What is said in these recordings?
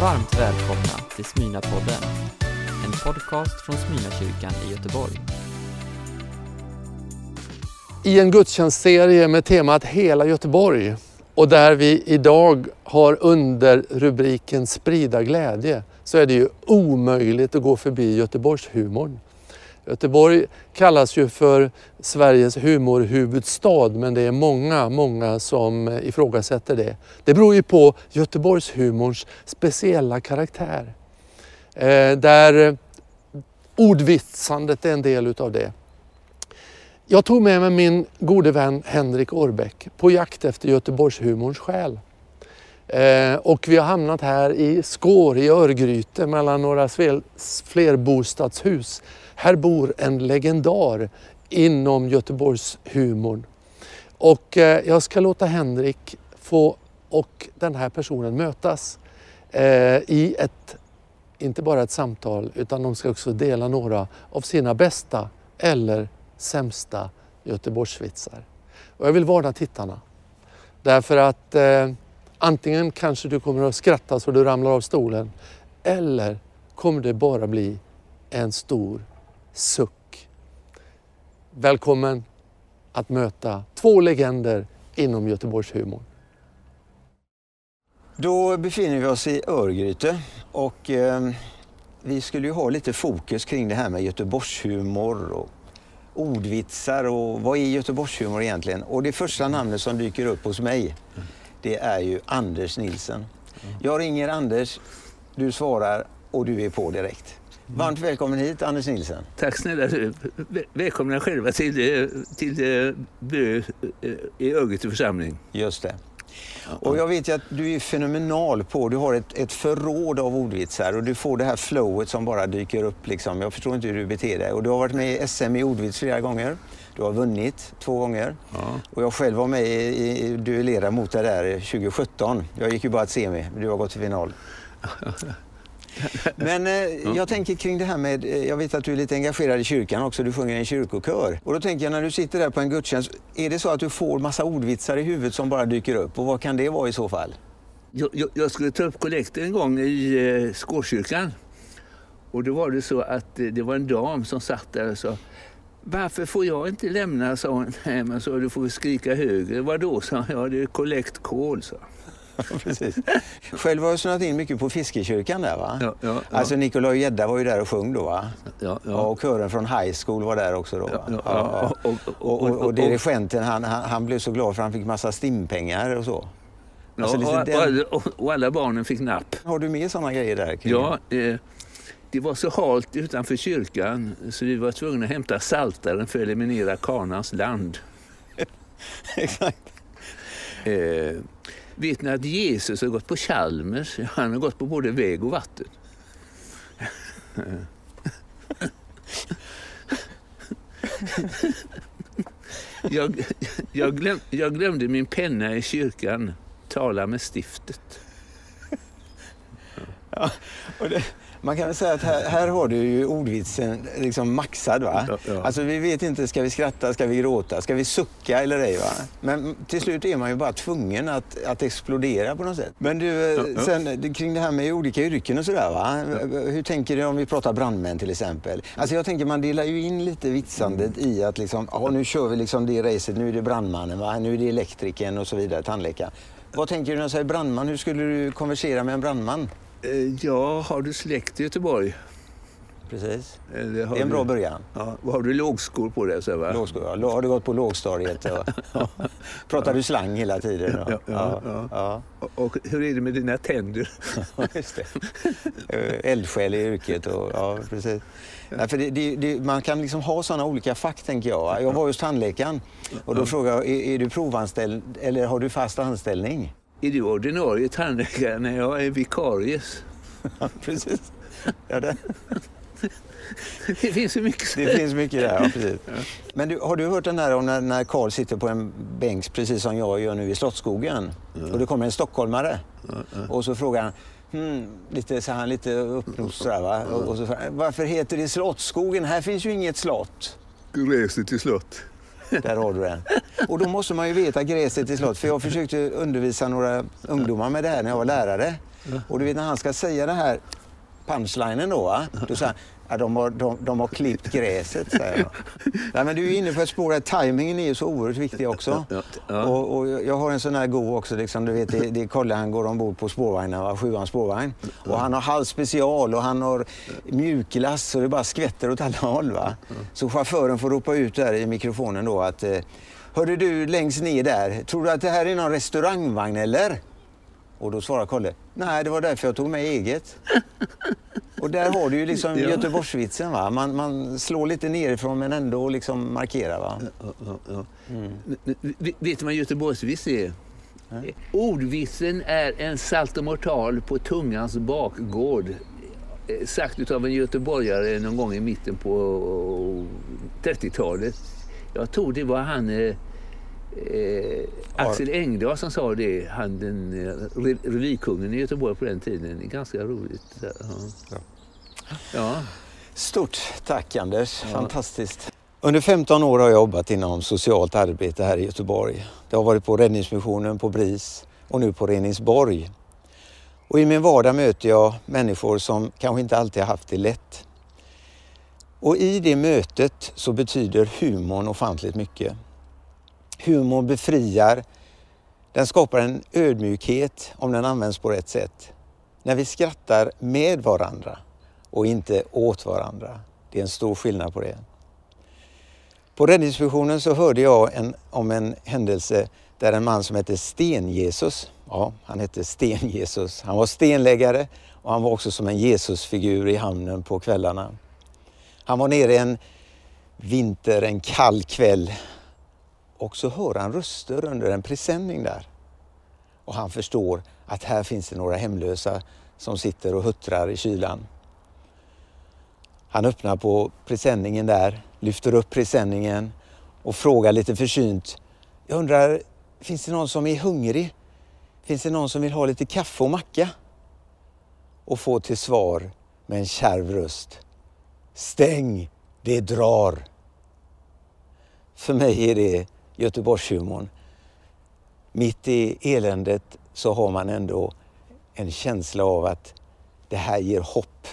Varmt välkomna till Smyna-podden, en podcast från Smyna-kyrkan i Göteborg. I en gudstjänstserie med temat Hela Göteborg och där vi idag har under rubriken Sprida glädje så är det ju omöjligt att gå förbi Göteborgshumorn. Göteborg kallas ju för Sveriges humorhuvudstad men det är många, många som ifrågasätter det. Det beror ju på Göteborgshumorns speciella karaktär. Eh, där ordvitsandet är en del utav det. Jag tog med mig min gode vän Henrik Orbeck på jakt efter Göteborgshumorns själ. Eh, och vi har hamnat här i Skår i Örgryte mellan några flerbostadshus här bor en legendar inom Göteborgshumorn. Och eh, jag ska låta Henrik få och den här personen mötas eh, i ett, inte bara ett samtal, utan de ska också dela några av sina bästa eller sämsta Göteborgsvitsar. Och jag vill varna tittarna. Därför att eh, antingen kanske du kommer att skratta så du ramlar av stolen eller kommer det bara bli en stor suck. Välkommen att möta två legender inom Göteborgshumor. Då befinner vi oss i Örgryte och eh, vi skulle ju ha lite fokus kring det här med Göteborgshumor och ordvitsar och vad är Göteborgshumor egentligen? Och det första namnet som dyker upp hos mig, det är ju Anders Nilsen. Jag ringer Anders, du svarar och du är på direkt. Varmt välkommen hit Anders Nilsen. Tack snälla du. Välkomna själva till, till Bö i Örgryte församling. Just det. Och jag vet ju att du är fenomenal på, du har ett, ett förråd av ordvitsar och du får det här flowet som bara dyker upp. Liksom. Jag förstår inte hur du beter dig. Och du har varit med i SM i ordvits flera gånger. Du har vunnit två gånger. Ja. Och jag själv var med i, i duellera mot dig där 2017. Jag gick ju bara ett semi, du har gått till final. Men eh, jag tänker kring det här med, eh, jag vet att du är lite engagerad i kyrkan också, du sjunger i en kyrkokör. Och då tänker jag när du sitter där på en gudstjänst, är det så att du får massa ordvitsar i huvudet som bara dyker upp? Och vad kan det vara i så fall? Jag, jag, jag skulle ta upp kollekt en gång i eh, Skårkyrkan. Och då var det så att eh, det var en dam som satt där och sa varför får jag inte lämna? sa hon. Nej, men så du får skrika högre. Vadå? sa jag. Det är kollekt kol, sa Precis. Själv har jag snöat in mycket på Fiskekyrkan där va? Ja, ja, ja. Alltså Nikolaj Gedda var ju där och sjöng då va? Ja, ja. Och kören från High School var där också då. Ja, ja, Och, och, och, och, dirigenten han, han, blev så glad för han fick massa stimpengar och så. Alltså, ja, den... och, alla barnen fick napp. Har du med sådana grejer där? Ja, eh, det var så halt utanför kyrkan så vi var tvungna att hämta saltaren för att eliminera kanans land. Exakt. Eh, Vet ni att Jesus har gått på Chalmers? Han har gått på både väg och vatten. Jag, jag, glöm, jag glömde min penna i kyrkan. Tala med stiftet. Ja, och det, man kan väl säga att här, här har du ju ordvitsen liksom maxad. Va? Ja, ja. Alltså vi vet inte, ska vi skratta, ska vi gråta, ska vi sucka eller ej? Va? Men till slut är man ju bara tvungen att, att explodera på något sätt. Men du, ja, sen kring det här med olika yrken och sådär. Va? Hur tänker du om vi pratar brandmän till exempel? Alltså jag tänker man delar ju in lite vitsandet mm. i att liksom, ja, nu kör vi liksom det racet, nu är det brandmannen, va? nu är det elektrikern och så vidare, tandläkaren. Vad tänker du när du säger brandman? Hur skulle du konversera med en brandman? Eh, ja, har du släkt i Göteborg? Precis. det är en bra början. Ja, har du lågskor på dig? Så, va? Lågskor, ja. Har du gått på lågstadiet? Ja. Pratar ja. du slang hela tiden? Ja, ja, ja, Och, hur är det med dina tänder? Just det. Eh, eldsjäl i yrket. Och, ja, precis. Ja. för det, det, det, man kan liksom ha sådana olika fack, tänker jag. Jag var hos tandläkaren och då frågade jag, är, är du provanställd eller har du fast anställning? Är du ordinarie tandläkare när jag är vikaries? Precis. Ja, det. det finns så mycket. Det finns mycket där, ja, precis. Ja. Men du, har du hört den där om när, när Karl sitter på en bänk precis som jag gör nu i Slottsskogen ja. och det kommer en stockholmare och så frågar han Hmm, lite så han lite uppnos va? Och, och så, varför heter det Slottsskogen? Här finns ju inget slott. Gräset till slott. Där har du den. Och då måste man ju veta gräset är slott. För jag försökte undervisa några ungdomar med det här när jag var lärare. Och du vet när han ska säga det här punchlinen då, va? då säger han Ja, de, har, de, de har klippt gräset, säger jag. Nej, men du är inne på ett spår där. Timingen är så oerhört viktig också. Ja, ja. Och, och, jag har en sån här go också. Liksom, du vet, det, det är Kolle, han går ombord på spårvagnen, sjuan spårvagn. Och han har halv special och han har mjukglass och det bara skvätter åt alla håll. Va? Så chauffören får ropa ut där i mikrofonen då att eh, Hörde du längst ner där, tror du att det här är någon restaurangvagn eller? Och då svarar Kolle, nej det var därför jag tog med eget. Och där har du ju liksom ja. Göteborgsvitsen. Va? Man, man slår lite nerifrån men ändå liksom markerar. Va? Ja, ja, mm. Vet du vad Göteborgsvits är? Nej. Ordvitsen är en saltomortal på tungans bakgård. Eh, sagt av en göteborgare någon gång i mitten på 30-talet. Jag tror det var han eh, eh, Axel Engdahl som sa det, han den eh, revykungen i Göteborg på den tiden. Ganska roligt. Ja. Ja. Stort tack Anders, ja. fantastiskt. Under 15 år har jag jobbat inom socialt arbete här i Göteborg. Det har varit på Räddningsmissionen, på BRIS och nu på Reningsborg. Och I min vardag möter jag människor som kanske inte alltid har haft det lätt. Och i det mötet så betyder humorn ofantligt mycket. Humorn befriar, den skapar en ödmjukhet om den används på rätt sätt. När vi skrattar med varandra och inte åt varandra. Det är en stor skillnad på det. På Räddningsmissionen så hörde jag en, om en händelse där en man som hette Sten-Jesus, ja han hette Sten-Jesus, han var stenläggare och han var också som en Jesusfigur i hamnen på kvällarna. Han var nere en vinter, en kall kväll och så hör han röster under en presenning där. Och han förstår att här finns det några hemlösa som sitter och huttrar i kylan. Han öppnar på presenningen där, lyfter upp presenningen och frågar lite försynt. Jag undrar, finns det någon som är hungrig? Finns det någon som vill ha lite kaffe och macka? Och får till svar med en kärv röst. Stäng, det drar. För mig är det Göteborgshumorn. Mitt i eländet så har man ändå en känsla av att det här ger hopp.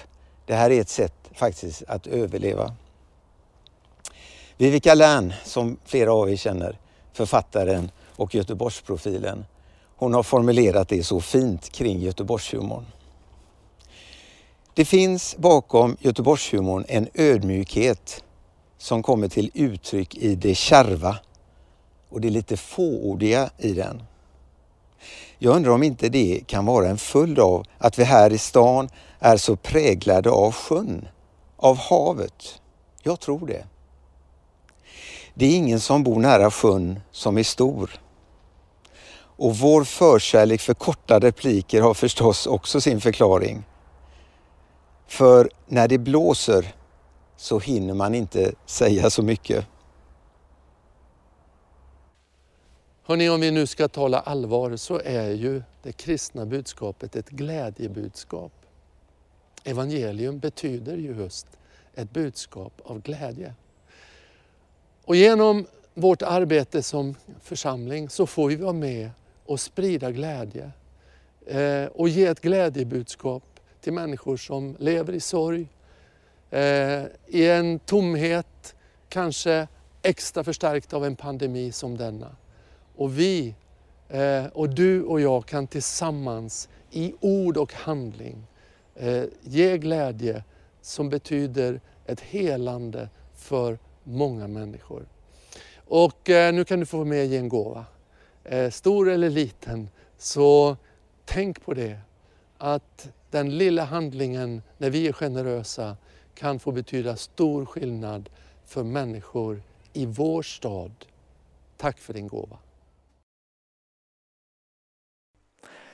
Det här är ett sätt faktiskt att överleva. Vivica Lärn, som flera av er känner, författaren och Göteborgsprofilen, hon har formulerat det så fint kring Göteborgshumorn. Det finns bakom Göteborgshumorn en ödmjukhet som kommer till uttryck i det kärva och det lite fåordiga i den. Jag undrar om inte det kan vara en följd av att vi här i stan är så präglade av sjön av havet? Jag tror det. Det är ingen som bor nära sjön som är stor. Och vår förkärlek för korta repliker har förstås också sin förklaring. För när det blåser så hinner man inte säga så mycket. Hörrni, om vi nu ska tala allvar så är ju det kristna budskapet ett glädjebudskap. Evangelium betyder just ett budskap av glädje. Och genom vårt arbete som församling så får vi vara med och sprida glädje eh, och ge ett glädjebudskap till människor som lever i sorg, eh, i en tomhet, kanske extra förstärkt av en pandemi som denna. Och vi, eh, och du och jag kan tillsammans i ord och handling eh, ge glädje som betyder ett helande för många människor. Och eh, nu kan du få vara med och ge en gåva. Eh, stor eller liten, så tänk på det. Att den lilla handlingen, när vi är generösa, kan få betyda stor skillnad för människor i vår stad. Tack för din gåva.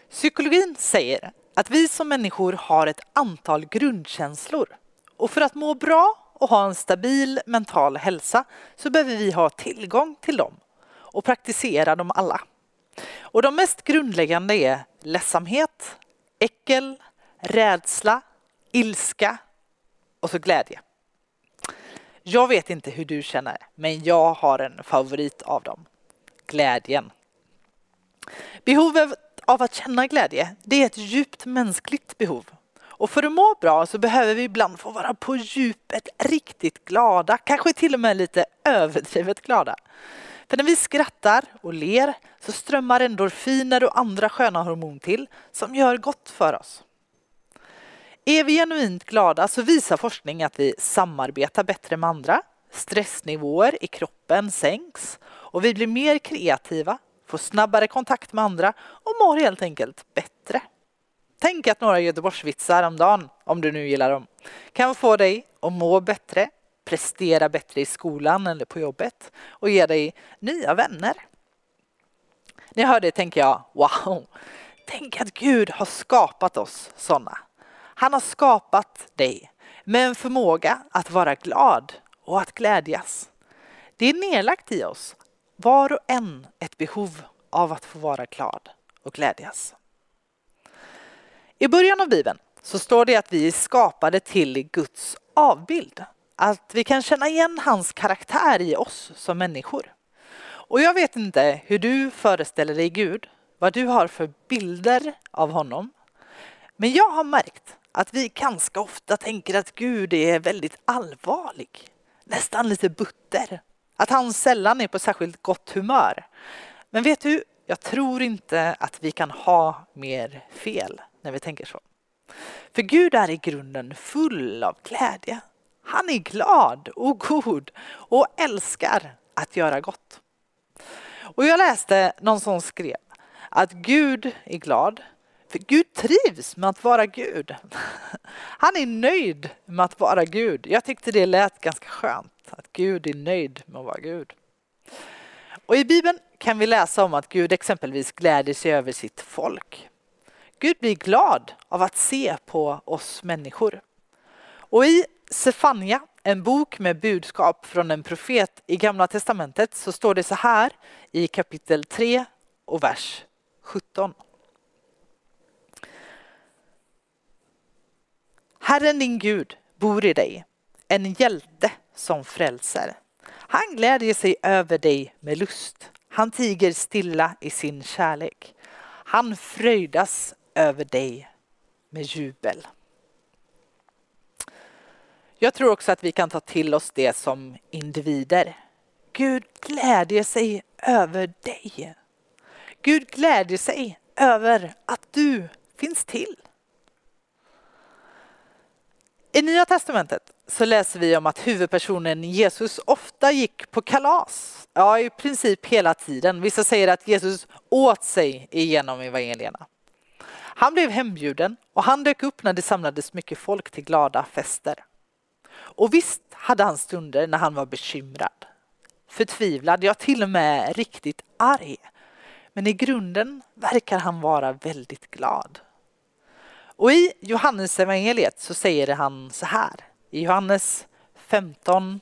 Psykologin säger att vi som människor har ett antal grundkänslor. Och för att må bra och ha en stabil mental hälsa så behöver vi ha tillgång till dem och praktisera dem alla. Och de mest grundläggande är ledsamhet, äckel, rädsla, ilska och så glädje. Jag vet inte hur du känner, men jag har en favorit av dem. Glädjen. Behovet av att känna glädje, det är ett djupt mänskligt behov. Och för att må bra så behöver vi ibland få vara på djupet riktigt glada, kanske till och med lite överdrivet glada. För när vi skrattar och ler så strömmar endorfiner och andra sköna hormon till som gör gott för oss. Är vi genuint glada så visar forskning att vi samarbetar bättre med andra, stressnivåer i kroppen sänks och vi blir mer kreativa, får snabbare kontakt med andra och mår helt enkelt bättre. Tänk att några Göteborgsvitsar om dagen, om du nu gillar dem, kan få dig att må bättre, prestera bättre i skolan eller på jobbet och ge dig nya vänner. När jag hör det tänker jag, wow, tänk att Gud har skapat oss sådana. Han har skapat dig med en förmåga att vara glad och att glädjas. Det är nedlagt i oss, var och en ett behov av att få vara glad och glädjas. I början av Bibeln så står det att vi är skapade till Guds avbild. Att vi kan känna igen hans karaktär i oss som människor. Och jag vet inte hur du föreställer dig Gud, vad du har för bilder av honom. Men jag har märkt att vi ganska ofta tänker att Gud är väldigt allvarlig, nästan lite butter. Att han sällan är på särskilt gott humör. Men vet du, jag tror inte att vi kan ha mer fel när vi tänker så. För Gud är i grunden full av glädje. Han är glad och god och älskar att göra gott. Och jag läste någon som skrev att Gud är glad för Gud trivs med att vara Gud. Han är nöjd med att vara Gud. Jag tyckte det lät ganska skönt att Gud är nöjd med att vara Gud. Och i Bibeln kan vi läsa om att Gud exempelvis gläder sig över sitt folk. Gud blir glad av att se på oss människor. Och i Sefania, en bok med budskap från en profet i Gamla Testamentet, så står det så här i kapitel 3 och vers 17. Herren din Gud bor i dig, en hjälte som frälser. Han glädjer sig över dig med lust. Han tiger stilla i sin kärlek. Han fröjdas över dig med jubel. Jag tror också att vi kan ta till oss det som individer. Gud glädjer sig över dig. Gud glädjer sig över att du finns till. I Nya Testamentet så läser vi om att huvudpersonen Jesus ofta gick på kalas. Ja, i princip hela tiden. Vissa säger att Jesus åt sig igenom evangelierna. Han blev hembjuden och han dök upp när det samlades mycket folk till glada fester. Och visst hade han stunder när han var bekymrad, förtvivlad, ja till och med riktigt arg. Men i grunden verkar han vara väldigt glad. Och i Johannes evangeliet så säger han så här i Johannes 15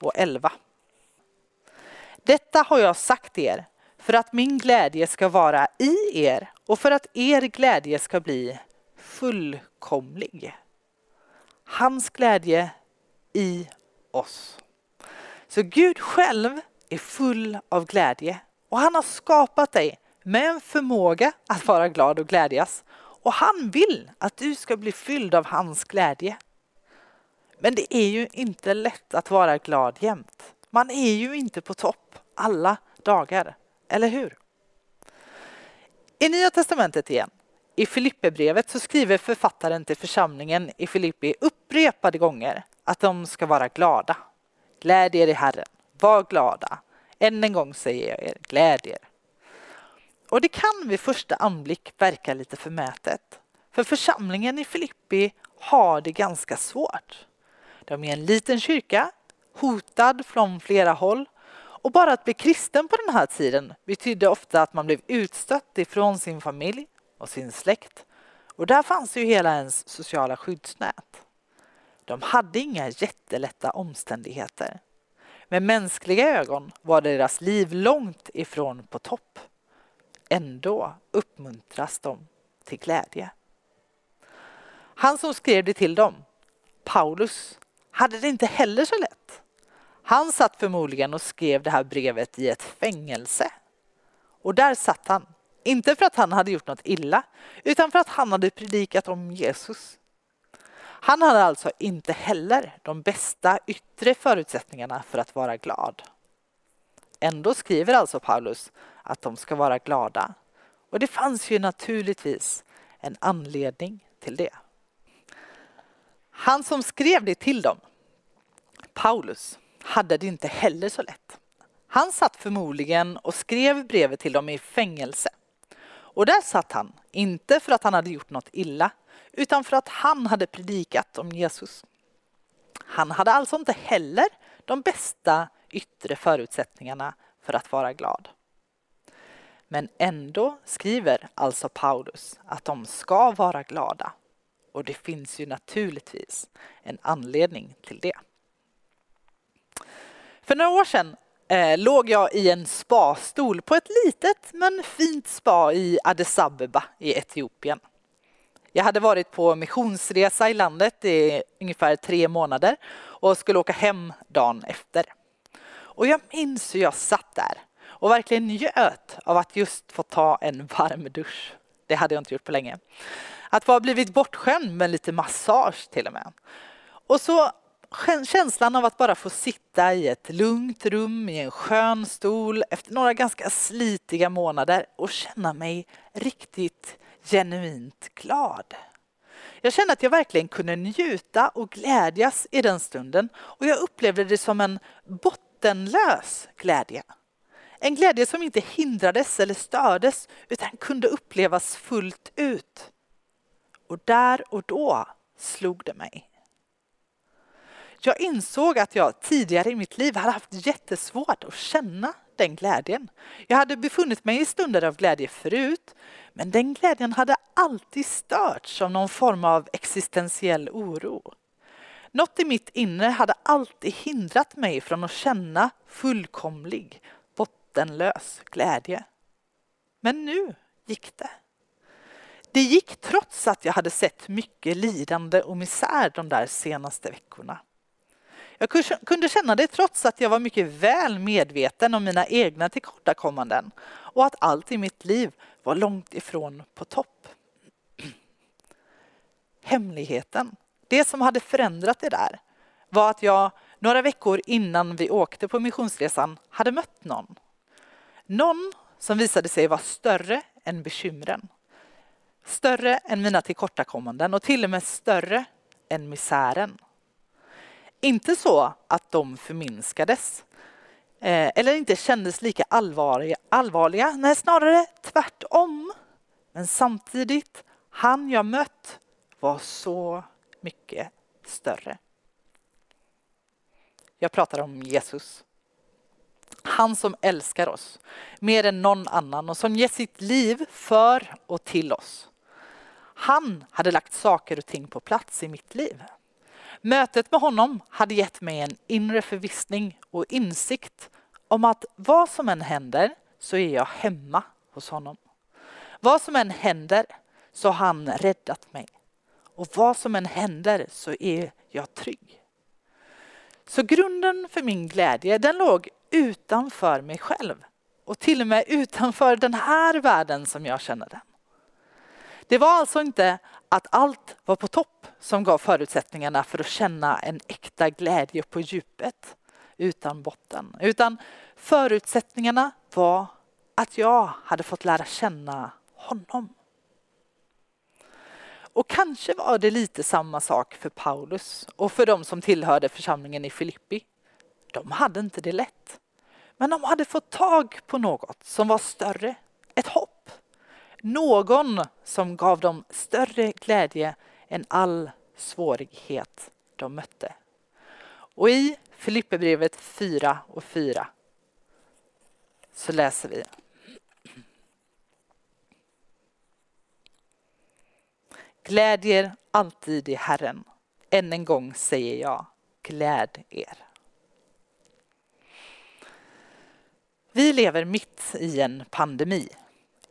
och 11. Detta har jag sagt er för att min glädje ska vara i er och för att er glädje ska bli fullkomlig. Hans glädje i oss. Så Gud själv är full av glädje och han har skapat dig med en förmåga att vara glad och glädjas. Och han vill att du ska bli fylld av hans glädje. Men det är ju inte lätt att vara glad jämt. Man är ju inte på topp alla dagar, eller hur? I Nya Testamentet igen, i Filipperbrevet så skriver författaren till församlingen i Filippi upprepade gånger att de ska vara glada. Gläd er i Herren, var glada. Än en gång säger jag er, gläd er. Och det kan vid första anblick verka lite förmätet. För församlingen i Filippi har det ganska svårt. De är en liten kyrka, hotad från flera håll och bara att bli kristen på den här tiden betydde ofta att man blev utstött ifrån sin familj och sin släkt. Och där fanns ju hela ens sociala skyddsnät. De hade inga jättelätta omständigheter. Med mänskliga ögon var deras liv långt ifrån på topp. Ändå uppmuntras de till glädje. Han som skrev det till dem, Paulus, hade det inte heller så lätt. Han satt förmodligen och skrev det här brevet i ett fängelse. Och där satt han Inte för att han hade gjort något illa, utan för att han hade predikat om Jesus. Han hade alltså inte heller de bästa yttre förutsättningarna för att vara glad. Ändå skriver alltså Paulus att de ska vara glada. Och det fanns ju naturligtvis en anledning till det. Han som skrev det till dem, Paulus, hade det inte heller så lätt. Han satt förmodligen och skrev brevet till dem i fängelse. Och där satt han, inte för att han hade gjort något illa, utan för att han hade predikat om Jesus. Han hade alltså inte heller de bästa yttre förutsättningarna för att vara glad. Men ändå skriver alltså Paulus att de ska vara glada. Och det finns ju naturligtvis en anledning till det. För några år sedan eh, låg jag i en spastol på ett litet men fint spa i Addis Abeba i Etiopien. Jag hade varit på missionsresa i landet i ungefär tre månader och skulle åka hem dagen efter. Och jag minns hur jag satt där och verkligen njöt av att just få ta en varm dusch. Det hade jag inte gjort på länge. Att få ha blivit bortskämd med lite massage till och med. Och så känslan av att bara få sitta i ett lugnt rum i en skön stol efter några ganska slitiga månader och känna mig riktigt genuint glad. Jag kände att jag verkligen kunde njuta och glädjas i den stunden och jag upplevde det som en bottenlös glädje. En glädje som inte hindrades eller stördes utan kunde upplevas fullt ut. Och där och då slog det mig. Jag insåg att jag tidigare i mitt liv hade haft jättesvårt att känna den glädjen. Jag hade befunnit mig i stunder av glädje förut, men den glädjen hade alltid störts av någon form av existentiell oro. Något i mitt inre hade alltid hindrat mig från att känna fullkomlig, bottenlös glädje. Men nu gick det. Det gick trots att jag hade sett mycket lidande och misär de där senaste veckorna. Jag kunde känna det trots att jag var mycket väl medveten om mina egna tillkortakommanden och att allt i mitt liv var långt ifrån på topp. Hemligheten, det som hade förändrat det där, var att jag några veckor innan vi åkte på missionsresan hade mött någon. Någon som visade sig vara större än bekymren. Större än mina tillkortakommanden och till och med större än misären. Inte så att de förminskades eh, eller inte kändes lika allvarliga, allvarliga. Nej, snarare tvärtom. Men samtidigt, han jag mött var så mycket större. Jag pratar om Jesus. Han som älskar oss mer än någon annan och som ger sitt liv för och till oss. Han hade lagt saker och ting på plats i mitt liv. Mötet med honom hade gett mig en inre förvissning och insikt om att vad som än händer så är jag hemma hos honom. Vad som än händer så har han räddat mig. Och vad som än händer så är jag trygg. Så grunden för min glädje den låg utanför mig själv och till och med utanför den här världen som jag känner den. Det var alltså inte att allt var på topp som gav förutsättningarna för att känna en äkta glädje på djupet utan botten. Utan förutsättningarna var att jag hade fått lära känna honom. Och kanske var det lite samma sak för Paulus och för de som tillhörde församlingen i Filippi. De hade inte det lätt. Men de hade fått tag på något som var större, ett hopp. Någon som gav dem större glädje än all svårighet de mötte. Och i Filipperbrevet 4 och 4 så läser vi. Glädjer alltid i Herren. Än en gång säger jag, gläd er. Vi lever mitt i en pandemi.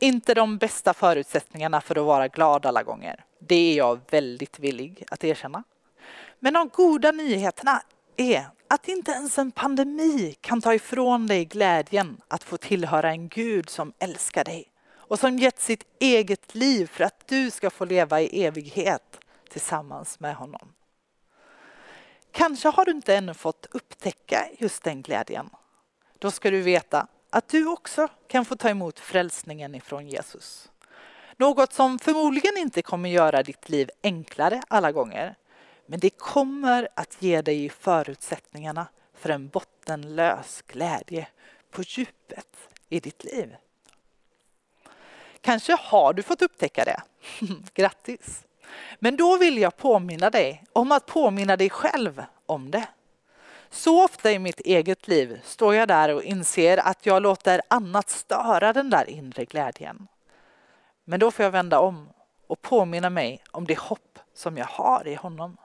Inte de bästa förutsättningarna för att vara glad alla gånger. Det är jag väldigt villig att erkänna. Men de goda nyheterna är att inte ens en pandemi kan ta ifrån dig glädjen att få tillhöra en Gud som älskar dig och som gett sitt eget liv för att du ska få leva i evighet tillsammans med honom. Kanske har du inte ännu fått upptäcka just den glädjen. Då ska du veta att du också kan få ta emot frälsningen ifrån Jesus. Något som förmodligen inte kommer göra ditt liv enklare alla gånger. Men det kommer att ge dig förutsättningarna för en bottenlös glädje på djupet i ditt liv. Kanske har du fått upptäcka det. Grattis! Men då vill jag påminna dig om att påminna dig själv om det. Så ofta i mitt eget liv står jag där och inser att jag låter annat störa den där inre glädjen. Men då får jag vända om och påminna mig om det hopp som jag har i honom.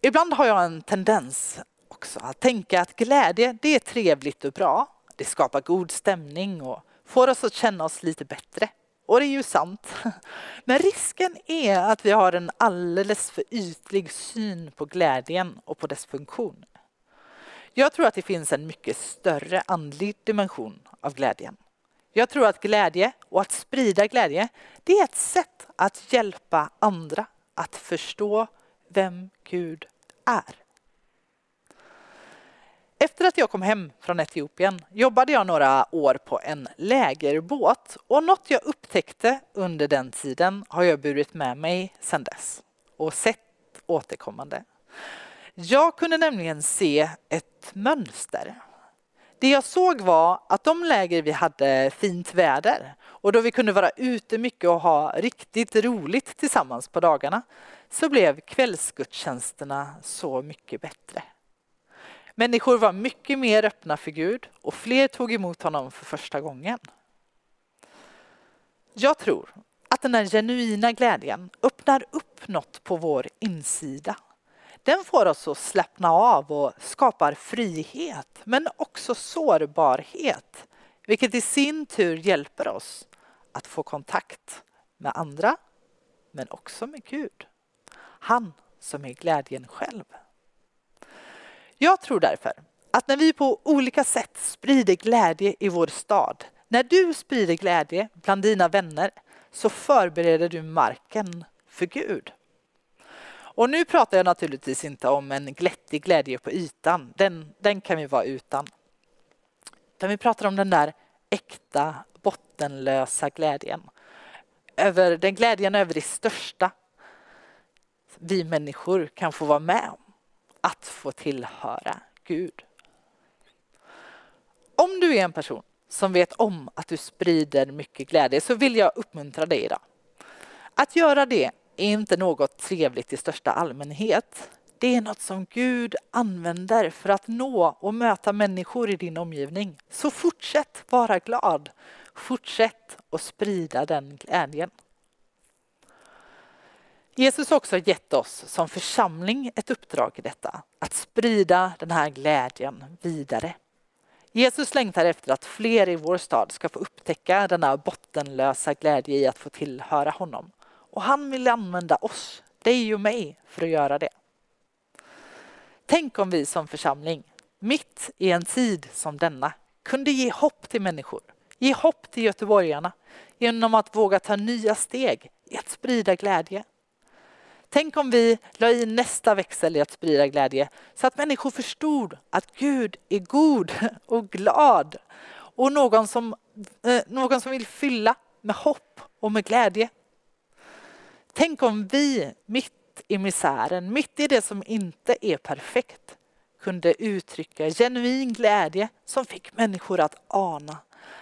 Ibland har jag en tendens också att tänka att glädje, det är trevligt och bra. Det skapar god stämning och får oss att känna oss lite bättre. Och det är ju sant. Men risken är att vi har en alldeles för ytlig syn på glädjen och på dess funktion. Jag tror att det finns en mycket större andlig dimension av glädjen. Jag tror att glädje och att sprida glädje, det är ett sätt att hjälpa andra att förstå vem Gud är. Efter att jag kom hem från Etiopien jobbade jag några år på en lägerbåt och något jag upptäckte under den tiden har jag burit med mig sedan dess och sett återkommande. Jag kunde nämligen se ett mönster. Det jag såg var att de läger vi hade fint väder och då vi kunde vara ute mycket och ha riktigt roligt tillsammans på dagarna så blev kvällsgudstjänsterna så mycket bättre. Människor var mycket mer öppna för Gud och fler tog emot honom för första gången. Jag tror att den här genuina glädjen öppnar upp något på vår insida. Den får oss att slappna av och skapar frihet men också sårbarhet vilket i sin tur hjälper oss att få kontakt med andra men också med Gud. Han som är glädjen själv. Jag tror därför att när vi på olika sätt sprider glädje i vår stad, när du sprider glädje bland dina vänner så förbereder du marken för Gud. Och nu pratar jag naturligtvis inte om en glättig glädje på ytan, den, den kan vi vara utan. Utan vi pratar om den där äkta, bottenlösa glädjen. Över, den glädjen över det största vi människor kan få vara med om att få tillhöra Gud. Om du är en person som vet om att du sprider mycket glädje så vill jag uppmuntra dig idag. Att göra det är inte något trevligt i största allmänhet. Det är något som Gud använder för att nå och möta människor i din omgivning. Så fortsätt vara glad. Fortsätt att sprida den glädjen. Jesus har också gett oss som församling ett uppdrag i detta, att sprida den här glädjen vidare. Jesus längtar efter att fler i vår stad ska få upptäcka denna bottenlösa glädje i att få tillhöra honom. Och han vill använda oss, dig och mig, för att göra det. Tänk om vi som församling, mitt i en tid som denna, kunde ge hopp till människor, ge hopp till göteborgarna genom att våga ta nya steg i att sprida glädje. Tänk om vi la i nästa växel i att sprida glädje så att människor förstod att Gud är god och glad och någon som, eh, någon som vill fylla med hopp och med glädje. Tänk om vi mitt i misären, mitt i det som inte är perfekt kunde uttrycka genuin glädje som fick människor att ana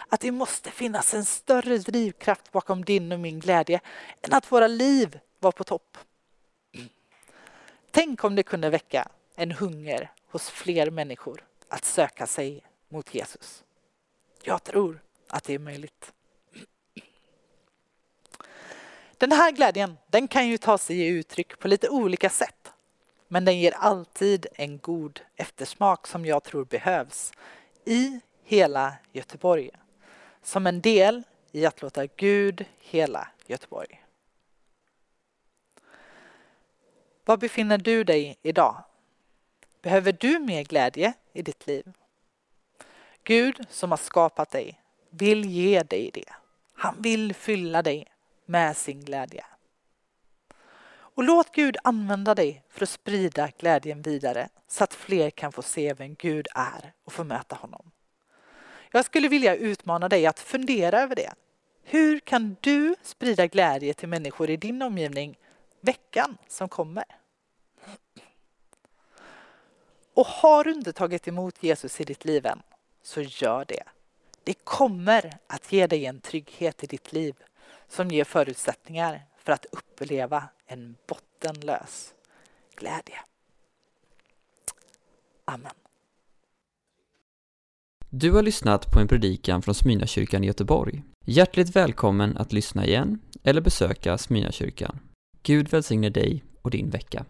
att det måste finnas en större drivkraft bakom din och min glädje än att våra liv var på topp. Tänk om det kunde väcka en hunger hos fler människor att söka sig mot Jesus. Jag tror att det är möjligt. Den här glädjen den kan ju ta sig i uttryck på lite olika sätt. Men den ger alltid en god eftersmak som jag tror behövs i hela Göteborg. Som en del i att låta Gud hela Göteborg. Var befinner du dig idag? Behöver du mer glädje i ditt liv? Gud som har skapat dig vill ge dig det. Han vill fylla dig med sin glädje. Och låt Gud använda dig för att sprida glädjen vidare så att fler kan få se vem Gud är och få möta honom. Jag skulle vilja utmana dig att fundera över det. Hur kan du sprida glädje till människor i din omgivning veckan som kommer? Och har du inte tagit emot Jesus i ditt liv än, så gör det. Det kommer att ge dig en trygghet i ditt liv som ger förutsättningar för att uppleva en bottenlös glädje. Amen. Du har lyssnat på en predikan från Smyrnakyrkan i Göteborg. Hjärtligt välkommen att lyssna igen eller besöka Smyrnakyrkan. Gud välsigne dig och din vecka.